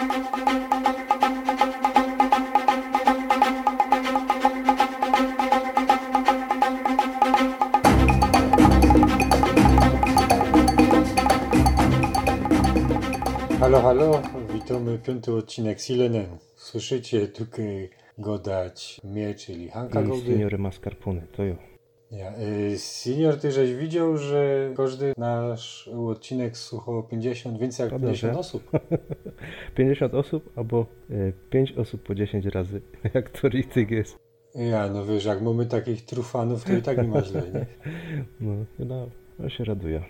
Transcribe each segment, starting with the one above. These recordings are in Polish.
Halo, halo, witamy piąty odcinek Silenen. Słyszycie tutaj godać mnie, czyli Hanka I Gołdy. Signore Mascarpone, to jo. Ja, y, senior, ty żeś widział, że każdy nasz odcinek słuchało 50, więcej jak Prawda, 50 że? osób. 50 osób albo e, 5 osób po 10 razy, jak to rytyk jest. Ja, no wiesz, jak mamy takich trufanów, to i tak nie ma źle, nie? No, no, no się raduje.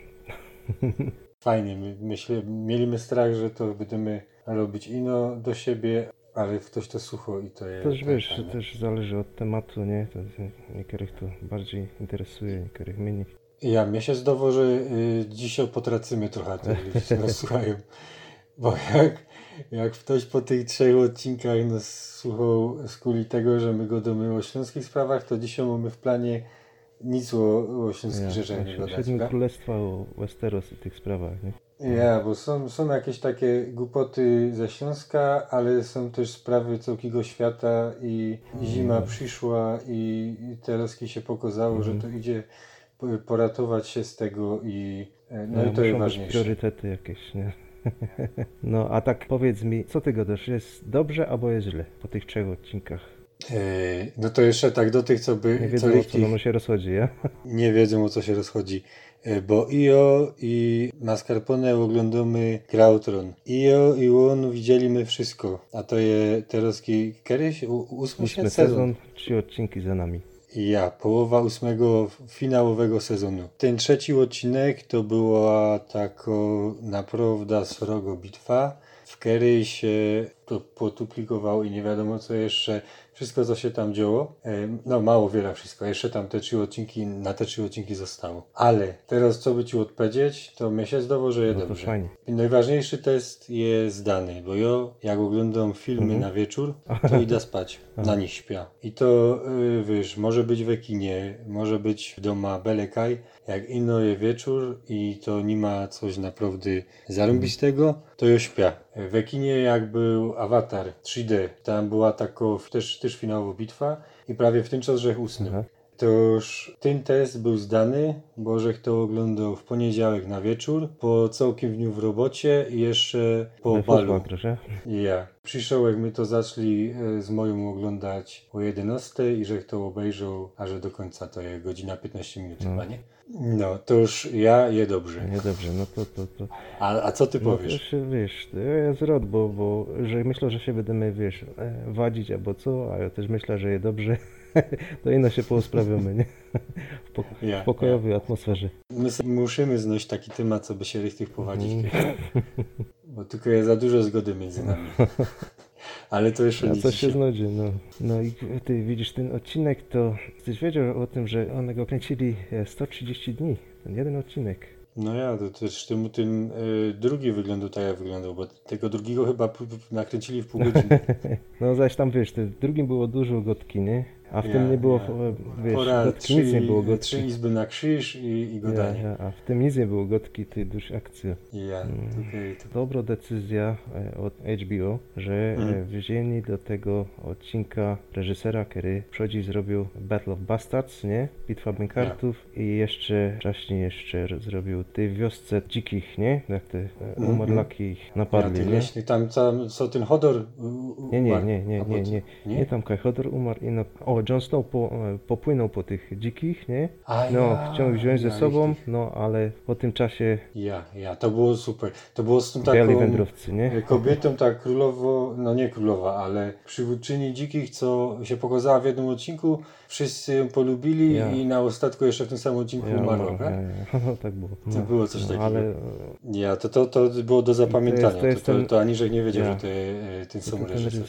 Fajnie, my, myślę, mieliśmy strach, że to będziemy robić ino do siebie, ale ktoś to słuchał i to jest... Też wiesz, że też zależy od tematu, nie? To, niektórych to bardziej interesuje, niektórych mniej. Ja, mnie się zdawało, że y, dzisiaj potracimy trochę tych ludzi, co nas słuchają. Bo jak, jak ktoś po tych trzech odcinkach nas słuchał z kuli tego, że my gadamy o śląskich sprawach, to dzisiaj mamy w planie nic o, o śląskich rzeczach nie gadać. Siedmiu tak? Królestwa, o Westeros i tych sprawach, nie? Ja, bo są, są jakieś takie głupoty ze Śląska, ale są też sprawy całkiego świata i zima przyszła i, i teraz się pokazało, że to idzie po- poratować się z tego i e, no, i to jest ważniejsze. priorytety jakieś, nie? No, a tak powiedz mi, co ty gadasz? Jest dobrze albo jest źle po tych trzech odcinkach? E, no to jeszcze tak do tych, co Nie by co wiedzą o co nam się rozchodzi, ja? nie wiedzą o co się rozchodzi. E, Bo Io i Mascarpone oglądamy Grautron. Io i on widzieliśmy wszystko. A to jest teraz ki- kiedyś? Ósmy sezon. sezon, trzy odcinki za nami. Ja, połowa ósmego finałowego sezonu. Ten trzeci odcinek to była tako naprawdę srogo bitwa, w której się to potuplikowało i nie wiadomo co jeszcze, wszystko co się tam działo. Em, No mało wiele wszystko, jeszcze tam te trzy odcinki, na te trzy odcinki zostało. Ale teraz co by ci odpowiedzieć, to mnie się zdawało, że je No dobrze. fajnie. Najważniejszy test jest dany, bo ja jak oglądam filmy Mhm. na wieczór, to idę spać, na nich śpię. I to y, wiesz, może być w kinie, może być w doma belekaj, jak ino je wieczór i to nie ma coś naprawdę zarąbistego, to ja śpię. W kinie jak był Avatar 3D, tam była taka też, też finałowa bitwa i prawie w tym czas, że usnął. Aha. To już ten test był zdany, bo żech to oglądał w poniedziałek na wieczór, po całkiem dniu w robocie i jeszcze po We balu. ja? Ja. Przyszedł, jak my to zaczęli e, z moją oglądać o 11 i żech to obejrzał, a że do końca to jest godzina 15 minut chyba, nie? No, to już ja je dobrze. Nie dobrze, no to, to, to. A, a co ty No powiesz? się, wiesz, to jest rod, bo, bo że myślę, że się będziemy, wiesz, e, wadzić albo co, a ja też myślę, że je dobrze, to inno się nie? W, pok- Ja, w pokojowej atmosferze. My musimy znosić taki temat, co by się tych powadzić. Mhm. Bo tylko jest za dużo zgody między nami. Ale to jeszcze A coś się znudzi, no. No i ty widzisz ten odcinek, to ktoś wiedział o tym, że one go kręcili e, 130 dni, ten jeden odcinek. No ja, to też tym, tym y, drugi wyglądał tak jak wyglądał, bo tego drugiego chyba nakręcili w pół godziny. No zaś tam, wiesz, w drugim było dużo gotki, nie? A w Ja, tym nie było, ja. wiesz, Pora gotki, nic nie było trzy, gotki. trzy izby na krzyż i, i Ja, godanie. ja, a w tym nic nie było gotki, ty dusz akcja. Ja, Mm. to, Dobra decyzja e, od HBO, że Mhm. wzięli do tego odcinka reżysera, który przychodzi zrobił Battle of Bastards, nie? Bitwa Bankartów i jeszcze wcześniej jeszcze zrobił tej wiosce dzikich, nie? Jak te e, Mhm. umarlaki ich ja, napadli, ty nie? tam, tam co ten Hodor u- u- Nie, nie, umarł. nie, nie, A nie, pod- nie, nie, tam Kajhodor umarł i no, o, Jon Snow po, popłynął po tych dzikich, nie? A No, ja, chciał wziąć ze ja, sobą, ich- no, ale po tym czasie Ja, ja, to było super. To było z tą taką wędrowcy, nie? e, kobietą, tak królowo, no nie królowa, ale przywódczyni dzikich, co się pokazała w jednym odcinku, wszyscy ją polubili Ja. i na ostatku jeszcze w tym samym odcinku Ja, umarła, umarł, tak? ja, ja. No, tak było. To No, było coś no, takiego. Ale Ja, to, to, to było do zapamiętania. To, to to, jest to, Aniżek nie wiedział, Ja. że to e, ten sam reżyser.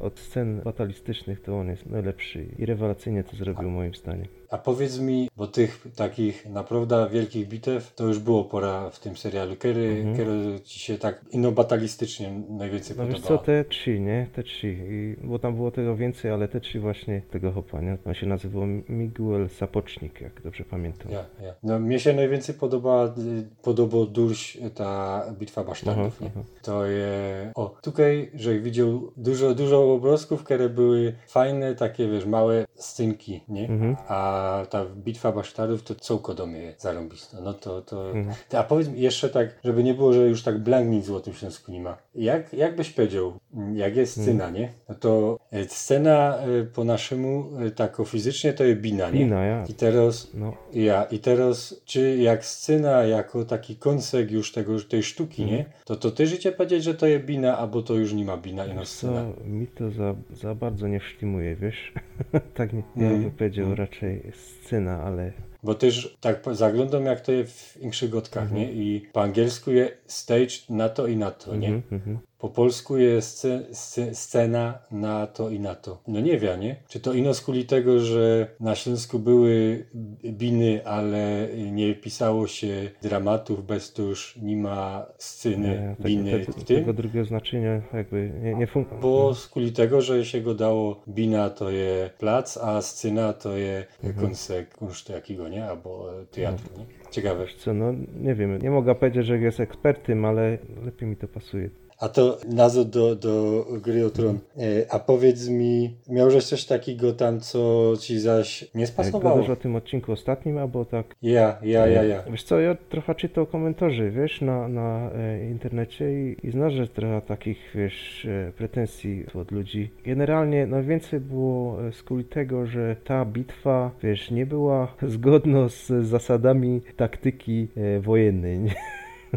od scen fatalistycznych to on jest najlepszy i rewelacyjnie to zrobił moim zdaniem. A powiedz mi, bo tych takich naprawdę wielkich bitew to już było pora w tym serialu. Kiedy, Mhm. kiedy ci się tak ino batalistycznie najwięcej No wiesz podobało? co, te trzy, nie? Te trzy. I, bo tam było tego więcej, ale te trzy właśnie tego hopa, nie? On się nazywał Miguel Sapocznik, jak dobrze pamiętam. Ja, ja. No, mnie się najwięcej podoba, podobał Durś, ta bitwa basztardów. Aha, aha. To je... O, tutaj, że widział dużo, dużo obrazków, które były fajne, takie, wiesz, małe scynki, nie? Mhm. A ta bitwa basztardów to całko do mnie zarąbista. No to, to... Mhm. A powiedz mi jeszcze tak, żeby nie było, że już tak blank nic w Złotym Śląsku nie ma. Jak, jak byś powiedział, jak jest Mhm. scena, nie? No to e, scena e, po naszemu, e, tak o fizycznie, to jest bina, nie? Bina, ja. I teraz... No, Ja, i teraz, czy jak scena, jako taki konsek już tego, tej sztuki, Mhm. nie? To to ty życie powiedzieć, że to jest bina, albo to już nie ma bina, ino wiesz scena. mi to za, za bardzo nie sztymuje, wiesz? tak nie, ja Mm. bym powiedział raczej scena, ale Bo też tak zaglądam, jak to jest w innych gotkach, nie? I po angielsku jest stage na to i na to, nie? Mhm, mhm. Po polsku jest sce, sce, scena na to i na to. No nie wiem, nie? Czy to ino z kuli tego, że na Śląsku były biny, ale nie pisało się dramatów, bez to już nie ma sceny Nie, biny tego, w tym? tego drugiego znaczenia jakby nie, nie funkcjonuje. Bo z kuli tego, że się go dało bina to je plac, a scena to je Mhm. konsek kunsztu jakiego, nie? Albo teatru, nie? Ciekawe. Co, no nie wiem, nie mogę powiedzieć, że jest ekspertym, ale lepiej mi to pasuje. A to nazo do, do gry o tron. E, a powiedz mi, miałżeś coś takiego tam, co ci zaś nie spasowało? gadasz o tym odcinku ostatnim, albo tak Ja, ja, ja, ja. Wiesz co, ja trochę czytał komentarze, wiesz, na, na e, internecie i, i znasz trochę takich, wiesz, e, pretensji od ludzi. Generalnie najwięcej było z kuli tego, że ta bitwa, wiesz, nie była zgodna z zasadami taktyki wojennej, nie?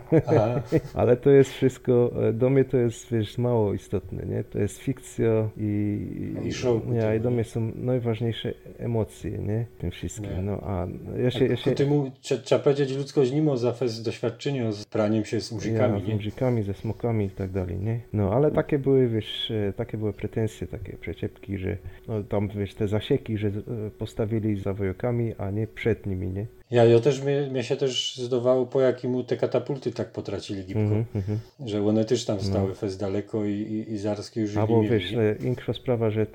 Ale to jest wszystko, e, do mnie to jest, wiesz, mało istotne, nie? To jest fikcja i... I show Nie, i do nie? mnie są najważniejsze emocje, nie? Tym wszystkim, Nie. no a ja się... Ja się Ty mu, trze- trzeba powiedzieć, ludzkość nie ma za fest doświadczenia z praniem się z muzykami, ja, z muzykami, ze smokami i tak dalej, nie? No, ale takie były, wiesz, e, takie były pretensje, takie przeciepki, że no, tam, wiesz, te zasieki, że e, postawili za wojokami, a nie przed nimi, nie? Ja, ja też, mnie, mnie się też zdawało, po jakiemu te katapulty tak potracili gipko, Mhm, mhm. że one też tam stały fest daleko i, i, i zaraz już Albo nie wiesz, e, większa sprawa, że e,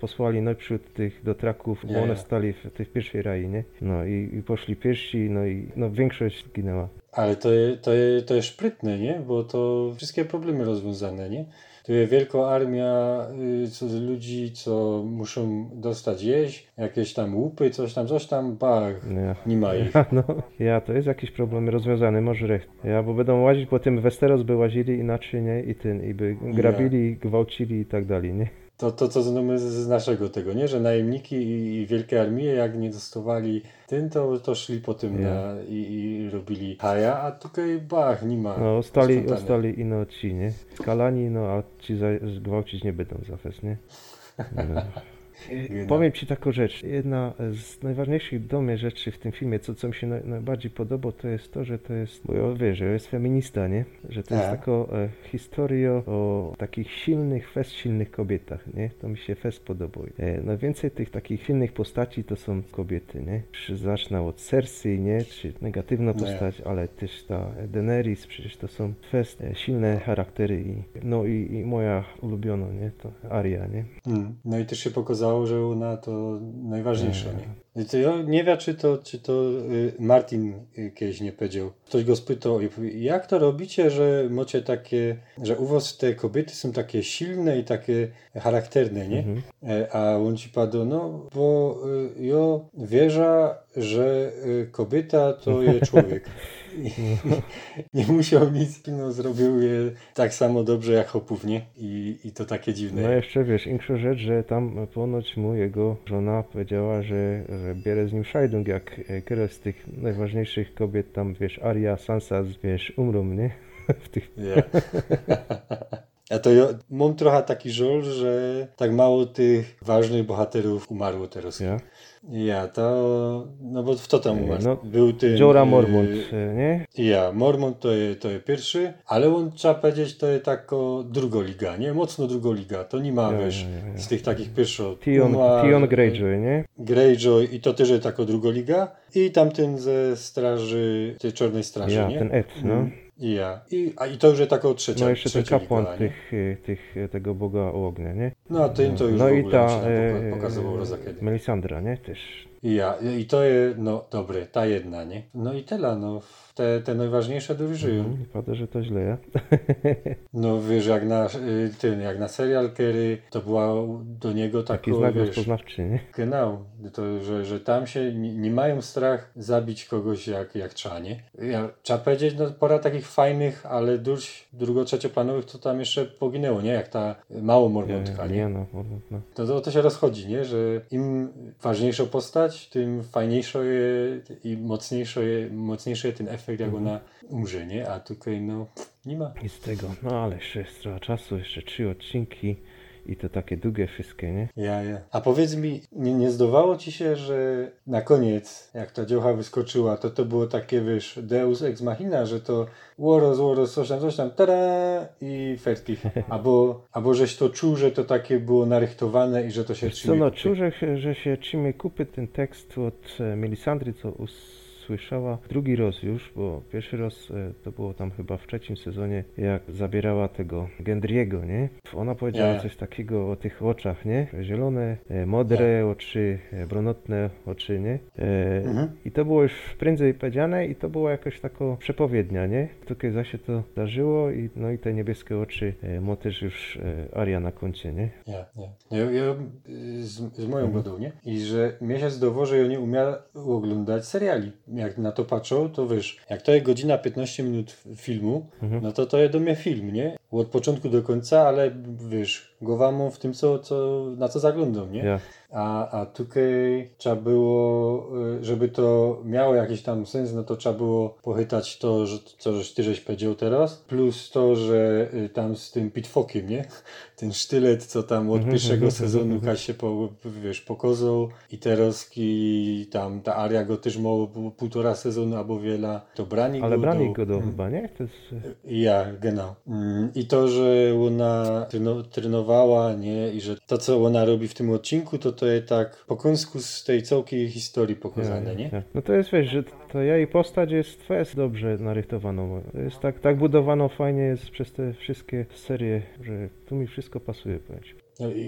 posłali najprzód tych do traków, bo Ja, one ja. stali w tej pierwszej rai, nie? No i, i poszli pierwsi, no i no, większość zginęła. Ale to, to, to jest szprytne, nie? Bo to wszystkie problemy rozwiązane, nie? Tu jest wielka armia y, co, ludzi, co muszą dostać jeść, jakieś tam łupy, coś tam, coś tam, bach, Ja. nie ma ich. No, ja, to jest jakiś problem rozwiązany, może recht. Ja, bo będą łazić po tym Westeros, by łazili inaczej, nie? I ten, i by grabili, gwałcili i tak dalej, nie? To, to co znamy z, z naszego tego, nie? Że najemniki i, wielkie armie, jak nie dostawali tym, to, to szli po tym na, i, i robili haja, a tutaj bach, nie ma. No, ostali, ostali ino ci, nie? Skalani, no, a ci za, zgwałcić nie będą za fest, nie? No. Powiem Ci taką rzecz. Jedna z najważniejszych do mnie rzeczy w tym filmie, co, co mi się naj, najbardziej podoba, to jest to, że to jest, bo ja wiesz, że jest feminista, nie? Że to jest Tak. taka e, historia o takich silnych, fest silnych kobietach, nie? To mi się fest podoba. E, najwięcej tych takich silnych postaci to są kobiety, nie? Zacznę od Cersei, nie? Czy negatywna postać, ale też ta Daenerys, przecież to są fest e, silne charaktery i, no i, i moja ulubiona, nie? To Aria, nie? Mm. No i też się pokazało, że ona to najważniejsze, Nie. Nie? I to nie wiem, czy to, czy to y, Martin y, kiedyś nie powiedział. Ktoś go spytał, jak to robicie, że macie takie, że u was te kobiety są takie silne i takie charakterne, nie? Mhm. E, A on ci padł, no, bo y, ja wierzę, że kobieta to jest człowiek. Nie musiał nic, no, zrobił je tak samo dobrze jak chłopów, nie? I, i to takie dziwne. No jeszcze wiesz, inksza rzecz, że tam ponoć mu jego żona powiedziała, że, że bierze z nim szajdung, jak e, któraś z tych najważniejszych kobiet tam, wiesz, Aria, Sansa, wiesz, umrą, nie? W tych... Ja. A to ja mam trochę taki żal, że tak mało tych ważnych bohaterów umarło teraz. Ja? Ja, to, no bo kto tam umarł? No, Był ten... Jorah y, Mormont, e, nie? Ja, Mormont to jest, to jest pierwszy, ale on trzeba powiedzieć, to jest tako drugoliga, nie? Mocno drugoliga. To nie ma, Ja, wiesz, ja, ja, ja. z tych takich pierwszych. Tion, Tion Greyjoy, nie? Greyjoy i to też jest tako drugoliga. I tamten ze straży, tej czarnej straży, Ja, nie? ten Ed, no. Mm, I ja. I, a, I to już jest tako trzecia, No jeszcze ten kapłan tych, e, tych, e, tego boga ognia, nie? No a ten to już no i ta e, poka- pokazywał roza kiedy. Melisandra, nie? Też. I ja. I to jest, no dobre, ta jedna, nie? No i tyle, no. Te, te najważniejsze dużo żyją. Mm, Pada, że to źle, ja? No wiesz, jak na, y, ten, jak na serial Kerry, to była do niego Taki taka, znak wiesz, rozpoznawczy, nie? genau, to, że, że tam się nie, nie mają strach zabić kogoś jak, jak trzeba, nie? Ja, trzeba powiedzieć, no pora takich fajnych, ale dość drugo-trzecioplanowych, to tam jeszcze poginęło, nie? Jak ta mało mormontka, nie? Nie, no, no. To, to, to się rozchodzi, nie? Że im ważniejsza postać, tym fajniejsza je i mocniejszy, je, mocniejszy ten efekt, jak ona umrze, nie? A tutaj, no, nie ma. I z tego, no ale jeszcze jest trochę czasu, jeszcze trzy odcinki i to takie długie wszystkie, nie? Ja, ja. A powiedz mi, nie, nie zdawało ci się, że na koniec, jak ta dziocha wyskoczyła, to to było takie, wiesz, deus ex machina, że to łoros, łoros, coś tam, coś tam, tada i fertki. Albo, albo żeś to czuł, że to takie było narychtowane i że to się Wiesz co, no czuł, że, że się trzymy kupy ten tekst od e, Melisandry, co usłyszała drugi raz już, bo pierwszy raz e, to było tam chyba w trzecim sezonie, jak zabierała tego Gendriego, nie? Ona powiedziała Ja. coś takiego o tych oczach, nie? Zielone, e, modre oczy, e, brunatne oczy, nie? E, Mhm. I to było już prędzej powiedziane i to była jakaś taka przepowiednia, nie? Tutaj zaś się to zdarzyło i no i te niebieskie oczy e, ma też już e, Aria na koncie, nie? Ja, ja. ja, ja y, z, z moją godą, nie? I że mnie się zdawało, że ja nie umiał oglądać seriali. Jak na to patrzą, to wiesz, jak to jest godzina 15 minut filmu, no to to jest do mnie film, nie? Od początku do końca, ale wiesz, głową w tym, co, co, na co zaglądam, nie? Ja. A, a tutaj trzeba było, y, żeby to miało jakiś tam sens, no to trzeba było pochytać to, że, co żeś ty żeś powiedział teraz, plus to, że y, tam z tym pitfokiem, nie? Ten sztylet, co tam od pierwszego sezonu Kaś się po, wiesz, pokozał i teraz i tam ta Aria go też mało półtora sezonu albo wiele, to Brani Ale go brani do- go do chyba, nie? To jest... ja, genau. Mm, I to, że ona treno, trenowała, nie, i że to, co ona robi w tym odcinku, to to jest tak po kąsku z tej całej historii pokazane, nie? Ja. No to jest, wiesz, że to jej postać jest, jest dobrze narysowana. To jest tak, tak budowano fajnie jest przez te wszystkie serie, że tu mi wszystko pasuje, i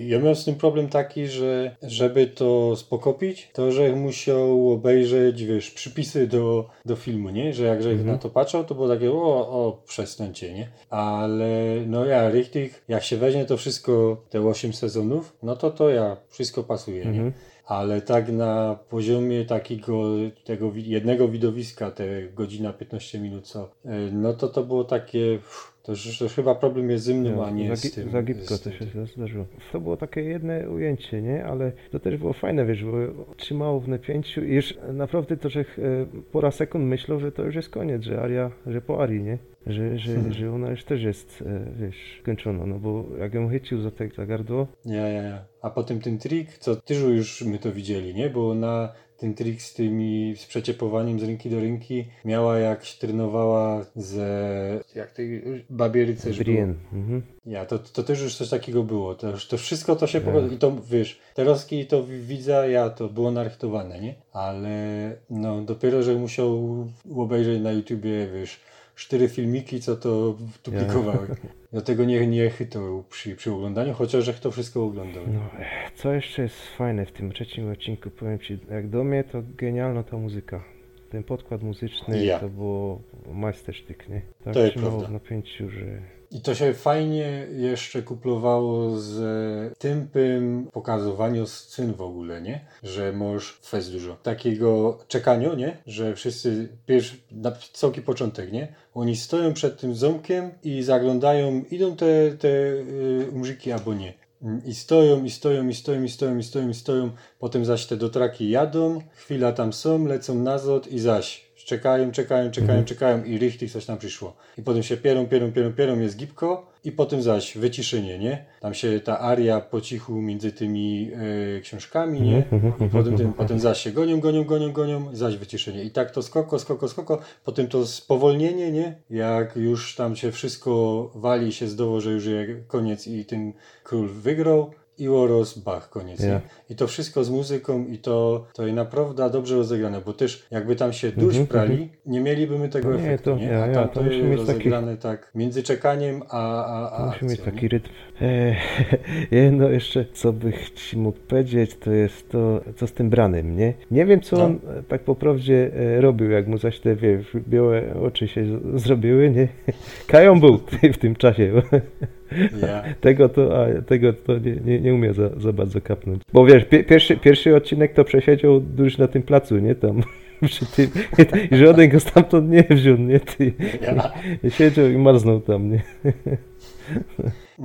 Ja miałem z tym problem taki, że żeby to spokopić, to że musiał obejrzeć, wiesz, przypisy do, do filmu, nie? Że jak że na to patrzał, to było takie, o, o, przestańcie, nie? Ale no ja, richtig, jak się weźmie to wszystko, te 8 sezonów, no to to ja, wszystko pasuje, nie? Ale tak na poziomie takiego tego jednego widowiska, te godzina 15 minut, co, y, no to to było takie, uff, to, to chyba problem jest ze mną, a nie z tym. Zagibko z to się zdarzyło. To było takie jedne ujęcie, nie? Ale to też było fajne, wiesz, bo trzymało w napięciu i już naprawdę to, że e, pora sekund myślał, że to już jest koniec, że Aria, że po Arii, nie? Że, że, Hmm. że ona już też jest, e, wiesz, skończona, no bo jak ją chycił za, te, za gardło, Ja, ja, ja. A potem ten trik, co też już my to widzieli, nie? Bo na ten trik z tymi, z przeciepowaniem z ręki do ręki miała jak trenowała ze, jak tej babie rycerz. Brienne, mhm. Ja, to, to też już coś takiego było. To, to wszystko to się pokazało. I to, wiesz, teraz kiedy to wi- widzę, ja, to było narychtowane, nie? Ale no, dopiero, że musiał obejrzeć na YouTubie, wiesz, cztery filmiki, co to publikowały. Dlatego nie, nie chytał przy, przy oglądaniu, chociaż że to wszystko oglądał. No, co jeszcze jest fajne w tym trzecim odcinku, powiem Ci, jak do mnie to genialna ta muzyka. Ten podkład muzyczny Ja. to było majstersztyk, nie? Tak To prawda. w napięciu, że... I to się fajnie jeszcze kuplowało z tempem pokazywania scen w ogóle, nie? Że możesz fest dużo. Takiego czekania, nie? Że wszyscy, pierwszy, na całki początek, nie? Oni stoją przed tym ząbkiem i zaglądają, idą te, te y, umrzyki albo nie. I stoją, i stoją, i stoją, i stoją, i stoją, i stoją. Potem zaś te dotraki jadą, chwila tam są, lecą nazad i zaś czekają, czekają, czekają, czekają i richtig coś tam przyszło. I potem się pierą, pierą, pierą, pierą, jest gipko i potem zaś wyciszenie, nie? Tam się ta aria po cichu między tymi e, książkami, nie? I potem, tym, potem zaś się gonią, gonią, gonią, gonią, zaś wyciszenie. I tak to skoko, skoko, skoko, potem to spowolnienie, nie? Jak już tam się wszystko wali się zdoło, że już jest koniec i ten król wygrał, i Oros, Bach, koniec. Ja. nie? I to wszystko z muzyką i to, to jest naprawdę dobrze rozegrane, bo też jakby tam się duś prali, nie mieliby my tego Mhm, No nie, efektu, to- nie? ja, A ja, tam to to musi jest mieć taki- rozegrane tak między czekaniem a, a, a Musi mieć taki nie? rytm. E, jedno jeszcze, co bych ci mógł powiedzieć, to jest to, co z tym branym, nie? Nie wiem, co No. on e, tak po prawdzie e, robił, jak mu zaś te, wiesz, białe oczy się zrobiły, nie? Kają był w tym czasie. Tego to, a, tego to nie, nie, nie umie za, za bardzo kapnąć. Bo wiesz, pie, pierwszy, pierwszy odcinek to przesiedział dużo na tym placu, nie? Tam przy tym. I żaden go stamtąd nie wziął, nie? Ty. I siedział i marznął tam, nie?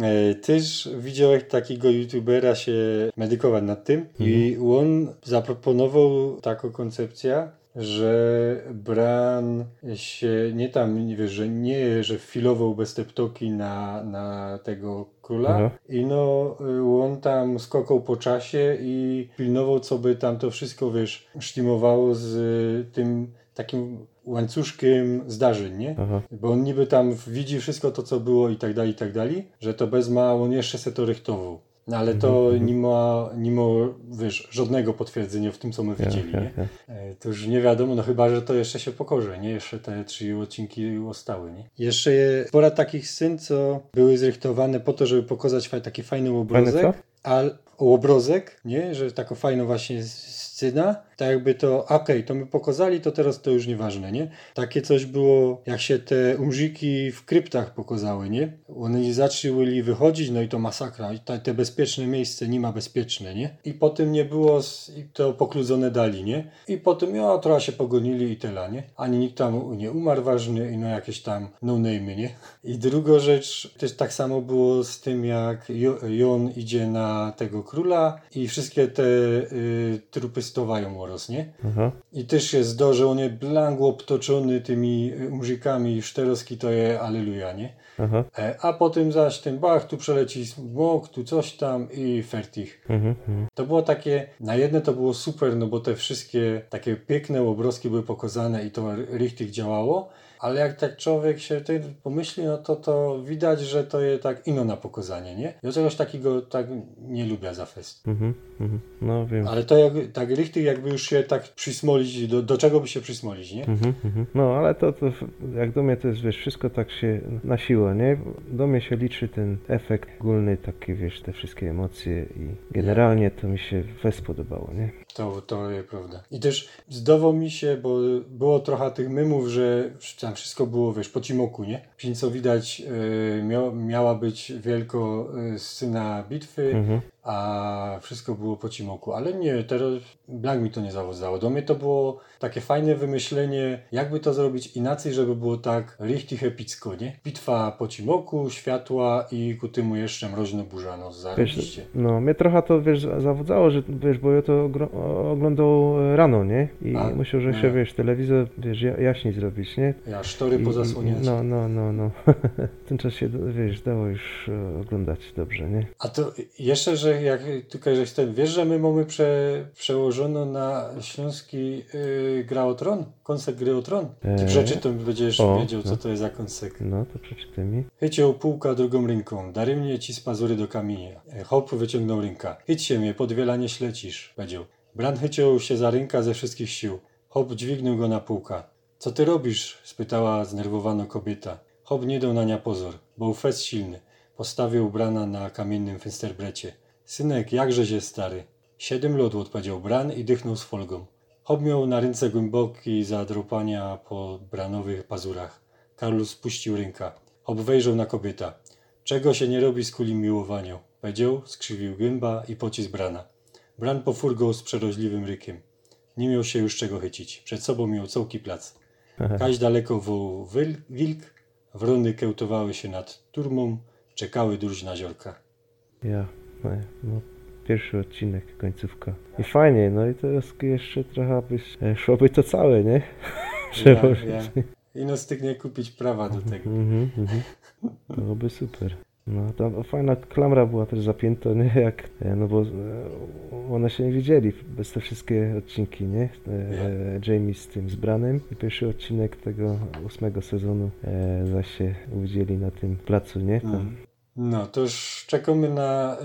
E, Też widziałem takiego youtubera się medykować nad tym i on zaproponował taką koncepcję, że Bran się nie tam, nie wiesz, że nie, że filował bez te ptoki na, na tego króla Aha. i no y, on tam skokał po czasie i pilnował, co by tam to wszystko, wiesz, sztimowało z y, tym takim łańcuszkiem zdarzeń, nie? Aha. Bo on niby tam widzi wszystko to, co było i tak dalej, i tak dalej, że to bez ma, on jeszcze se to rychtował. No ale to nie ma, nie ma, wiesz, żadnego potwierdzenia w tym, co my widzieli, ja, nie? ja. E, To już nie wiadomo, no chyba, że to jeszcze się pokorze, nie? Jeszcze te trzy odcinki ostały, nie? Jeszcze jest spora takich scen, co były zrychtowane po to, żeby pokazać taki fajny obrozek. co? Ale obrozek, nie? Że taką fajną właśnie scena, tak jakby to, okej, to my pokazali, to teraz to już nieważne, nie? Takie coś było, jak się te umrzyki w kryptach pokazały, nie? One zaczęli wychodzić, no i to masakra, i te, bezpieczne miejsce nie ma bezpieczne, nie? I potem nie było, to pokludzone dali, nie? I potem, ja, trochę się pogonili i tyle, nie? Ani nikt tam nie umarł ważny, i no jakieś tam no-name'y, nie? I druga rzecz, też tak samo było z tym, jak Jo- Jon idzie na tego króla i wszystkie te y, trupy stowają oraz, nie? Aha. I też jest do, że on jest blank obtoczony tymi y, muzykami, szteroski to je aleluja, nie? Aha. E, A potem zaś ten bach, tu przeleci smok, tu coś tam i fertig. Mhm, mhm. To było takie, na jedne to było super, no bo te wszystkie takie piękne obrazki były pokazane i to richtig działało, ale jak tak człowiek się ty pomyśli, no to to widać, że to jest tak ino na pokazanie, nie? Ja czegoś takiego tak nie lubię za fest. Mhm, mhm. No wiem. Ale to jak, tak richtig jakby już się tak przysmolić, do, do czego by się przysmolić, nie? Mhm, mhm. No, ale to, to jak do mnie to jest, wiesz, wszystko tak się na siłę, nie? Do mnie się liczy ten efekt ogólny, taki, wiesz, te wszystkie emocje i generalnie to mi się fest podobało, nie? To, to jest prawda. I też zdawało mi się, bo było trochę tych mymów, że tam wszystko było, wiesz, po cimoku, nie? Czyli co widać, y, mia, miała być wielko y, scena bitwy, Mhm. A wszystko było po cimoku. Ale nie, teraz blank mi to nie zawodzało. Do mnie to było takie fajne wymyślenie, jakby to zrobić inaczej, żeby było tak richtig epicko, nie? Bitwa po cimoku, światła i ku temu jeszcze mroźno burza, no Wiesz, zarobiście. no, mnie trochę to, wiesz, zawodzało, że, wiesz, bo ja to oglądał rano, nie? I A, musiał, że no. się, wiesz, telewizor, wiesz, ja- jaśniej zrobić, nie? Ja sztory pozasłonięte. No, no, no, no. w tym czasie, wiesz, dało już e, oglądać dobrze, nie? A to jeszcze, że jak tylko, że ten, wiesz, że my mamy prze, przełożono na śląski y, gra o tron? Konsek gry o tron? Ty Eee, przeczytam, będziesz o, wiedział, co no. to jest za konsek. No, to przeczytaj mi. Chyciał półka drugą ręką, dary mnie ci z pazury do kamienia. E, Hop wyciągnął ręka. Chyć się mnie, pod wiela nie ślecisz, powiedział. Bran chyciał się za ręka ze wszystkich sił. Hop dźwignął go na półka. Co ty robisz? spytała znerwowana kobieta. Hop nie dał na nia pozor, był fest silny. Postawił Brana na kamiennym fensterbrecie. Synek, jakże się stary? Siedem lat odpowiedział Bran i dychnął z folgą. Hop miał na ręce głęboki zadrupania po branowych pazurach. Karlus spuścił ręka. Hop wejrzał na kobieta. Czego się nie robi z kuli miłowania? Powiedział, skrzywił gęba i pocisk Brana. Bran pofurgał z przeroźliwym rykiem. Nie miał się już czego chycić. Przed sobą miał całki plac. Kaś daleko wołał wil- wilk, wrony kełtowały się nad turmą, czekały duż na ziorka. Ja, no, no, pierwszy odcinek, końcówka. I fajnie, no i teraz jeszcze trochę byś, e, szłoby to całe, nie? przełożyć. Ja, ja. I no stygnie kupić prawa do tego. Mhm, mhm. To byłoby super. No, tam fajna klamra była też zapięta, nie? Jak, e, no bo e, one się nie widzieli bez te wszystkie odcinki, nie? E, Jamie z tym zbranym i pierwszy odcinek tego ósmego sezonu e, zaś się uwidzieli na tym placu, nie? Tam, Mm. No, to już czekamy na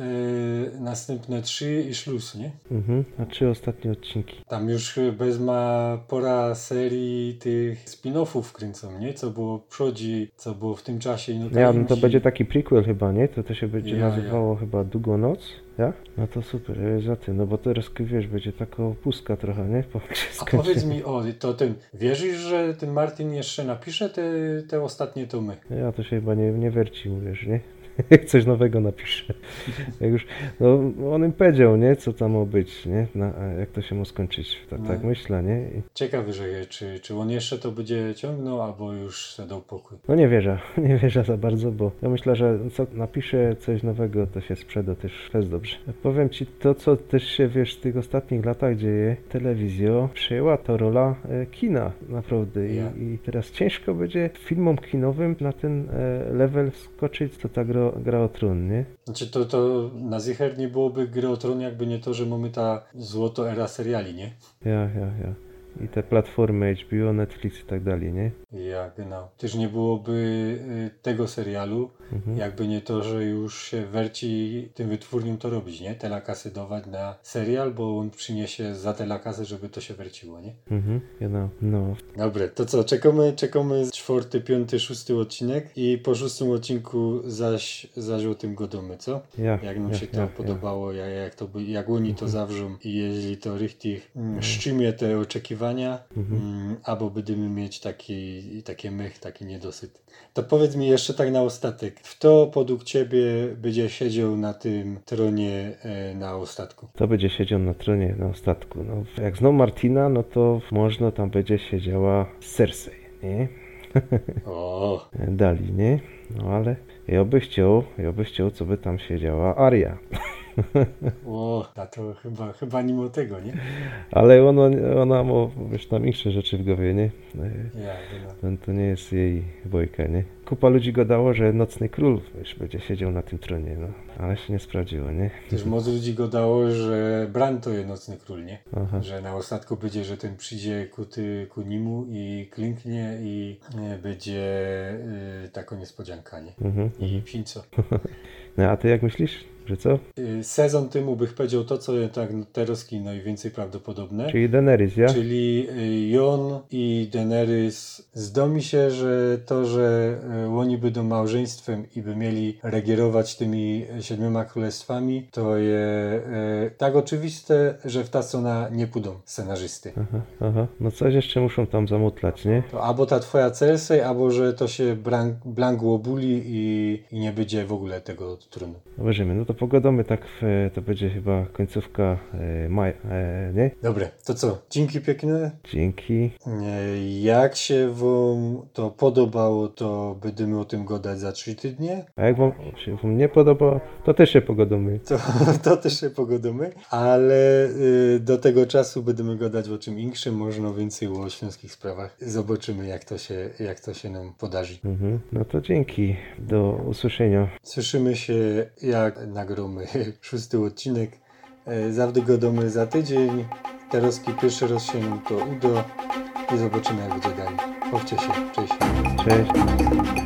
y, następne trzy i szluz, nie? mhm. A trzy ostatnie odcinki. Tam już bez ma pora serii tych spin-offów kręcą, nie? Co było przodzi, co było w tym czasie. No, Ja, no to będzie taki prequel chyba, nie? To to się będzie Ja, nazywało chyba Długo Noc, ja? No to super, ja za tym, no bo teraz wiesz, będzie taka pustka trochę, nie? Po A powiedz mi, o, to ten, wierzysz, że ten Martin jeszcze napisze te, te ostatnie tomy? Ja to się chyba nie, nie werci, wiesz, nie? Coś nowego napisze. Jak już, no on im powiedział, nie? Co tam ma być, nie? Na, a jak to się ma skończyć. Tak, No. tak myślę, nie? I, Ciekawy, że je, czy, czy on jeszcze to będzie ciągnął, albo już dał pokój. no nie wierzę, nie wierzę za bardzo, bo ja myślę, że co napisze coś nowego, to się sprzeda też też dobrze. Powiem ci, to co też się, wiesz, w tych ostatnich latach dzieje, telewizja przejęła to rola e, kina, naprawdę. I, Ja. I teraz ciężko będzie filmom kinowym na ten e, level skoczyć, co ta gra, gra o tron, nie? Znaczy to, to na Zicher nie byłoby gry o tron, jakby nie to, że mamy ta złoto era seriali, nie? Ja, ja, ja. I te platformy HBO, Netflix i tak dalej, nie? Ja, genau. Też nie byłoby y, tego serialu, Mhm. jakby nie to, że już się werci tym wytwórniom to robić, nie? Telakasy dawać na serial, bo on przyniesie za telakasy, żeby to się werciło, nie? Mhm, genau. No, Dobre, to co, czekamy, czekamy czwarty, piąty, szósty odcinek i po szóstym odcinku zaś, zaś o tym godomy, co? ja. Jak nam ja, się to ja, podobało, jak, jak, to, by- jak oni to zawrzą i jeśli to richtig Mhm. mm, szczymię te oczekiwania, mm, albo będziemy mieć taki, taki mych, taki niedosyt. To powiedz mi jeszcze tak na ostatek, kto podług ciebie będzie siedział na tym tronie e, na ostatku? To będzie siedział na tronie na ostatku. No, jak znał Martina, no to można tam będzie siedziała Cersei, nie? O, Dali, nie? No ale ja by chciał, ja by chciał, co by tam siedziała Aria. o, a to chyba, chyba mimo tego, nie? Ale ona, ona ma, wiesz, tam inne rzeczy w głowie, nie? Ja, no. To, nie jest jej bojka, nie? Kupa ludzi gadało, że Nocny Król, wiesz, będzie siedział na tym tronie, no. Ale się nie sprawdziło, nie? Też moc ludzi go dało, że Bran to jest nocny król, nie? Aha. Że na ostatku będzie, że ten przyjdzie ku, ty, ku nimu i klinknie i e, będzie y, taką niespodzianka, nie? Mhm, I mhm. pinco. No, a ty jak myślisz, co? Y, sezon temu bych powiedział to, co tak teraz najwięcej prawdopodobne. Czyli Daenerys, ja? Czyli y, Jon i Daenerys zdomi się, że to, że y, oni będą małżeństwem i by mieli regierować tymi siedmioma królestwami, to jest tak oczywiste, że w ta strona nie pójdą scenarzysty. Aha, aha. No coś jeszcze muszą tam zamutlać, nie? To albo ta twoja Cersei, albo że to się blank, blank i, i nie będzie w ogóle tego trunu. Zobaczymy. No to pogadamy tak, w, to będzie chyba końcówka e, maja, e, nie? Dobre, to co? Dzięki piękne. Dzięki. E, Jak się wam to podobało, to będziemy o tym gadać za trzy tygodnie. A jak wam się wam nie podoba, to też się pogadamy. To, to też się pogodzimy, ale do tego czasu będziemy gadać o czym inszym, można więcej o śląskich sprawach. Zobaczymy jak to się, jak to się nam podarzy. Mhm. No to dzięki. Do usłyszenia. Słyszymy się jak nagromy szósty odcinek. E, Zawdy godomy za tydzień. Teraz pierwszy to uda i zobaczymy jak będzie dalej. Chowcie się, cześć. Cześć.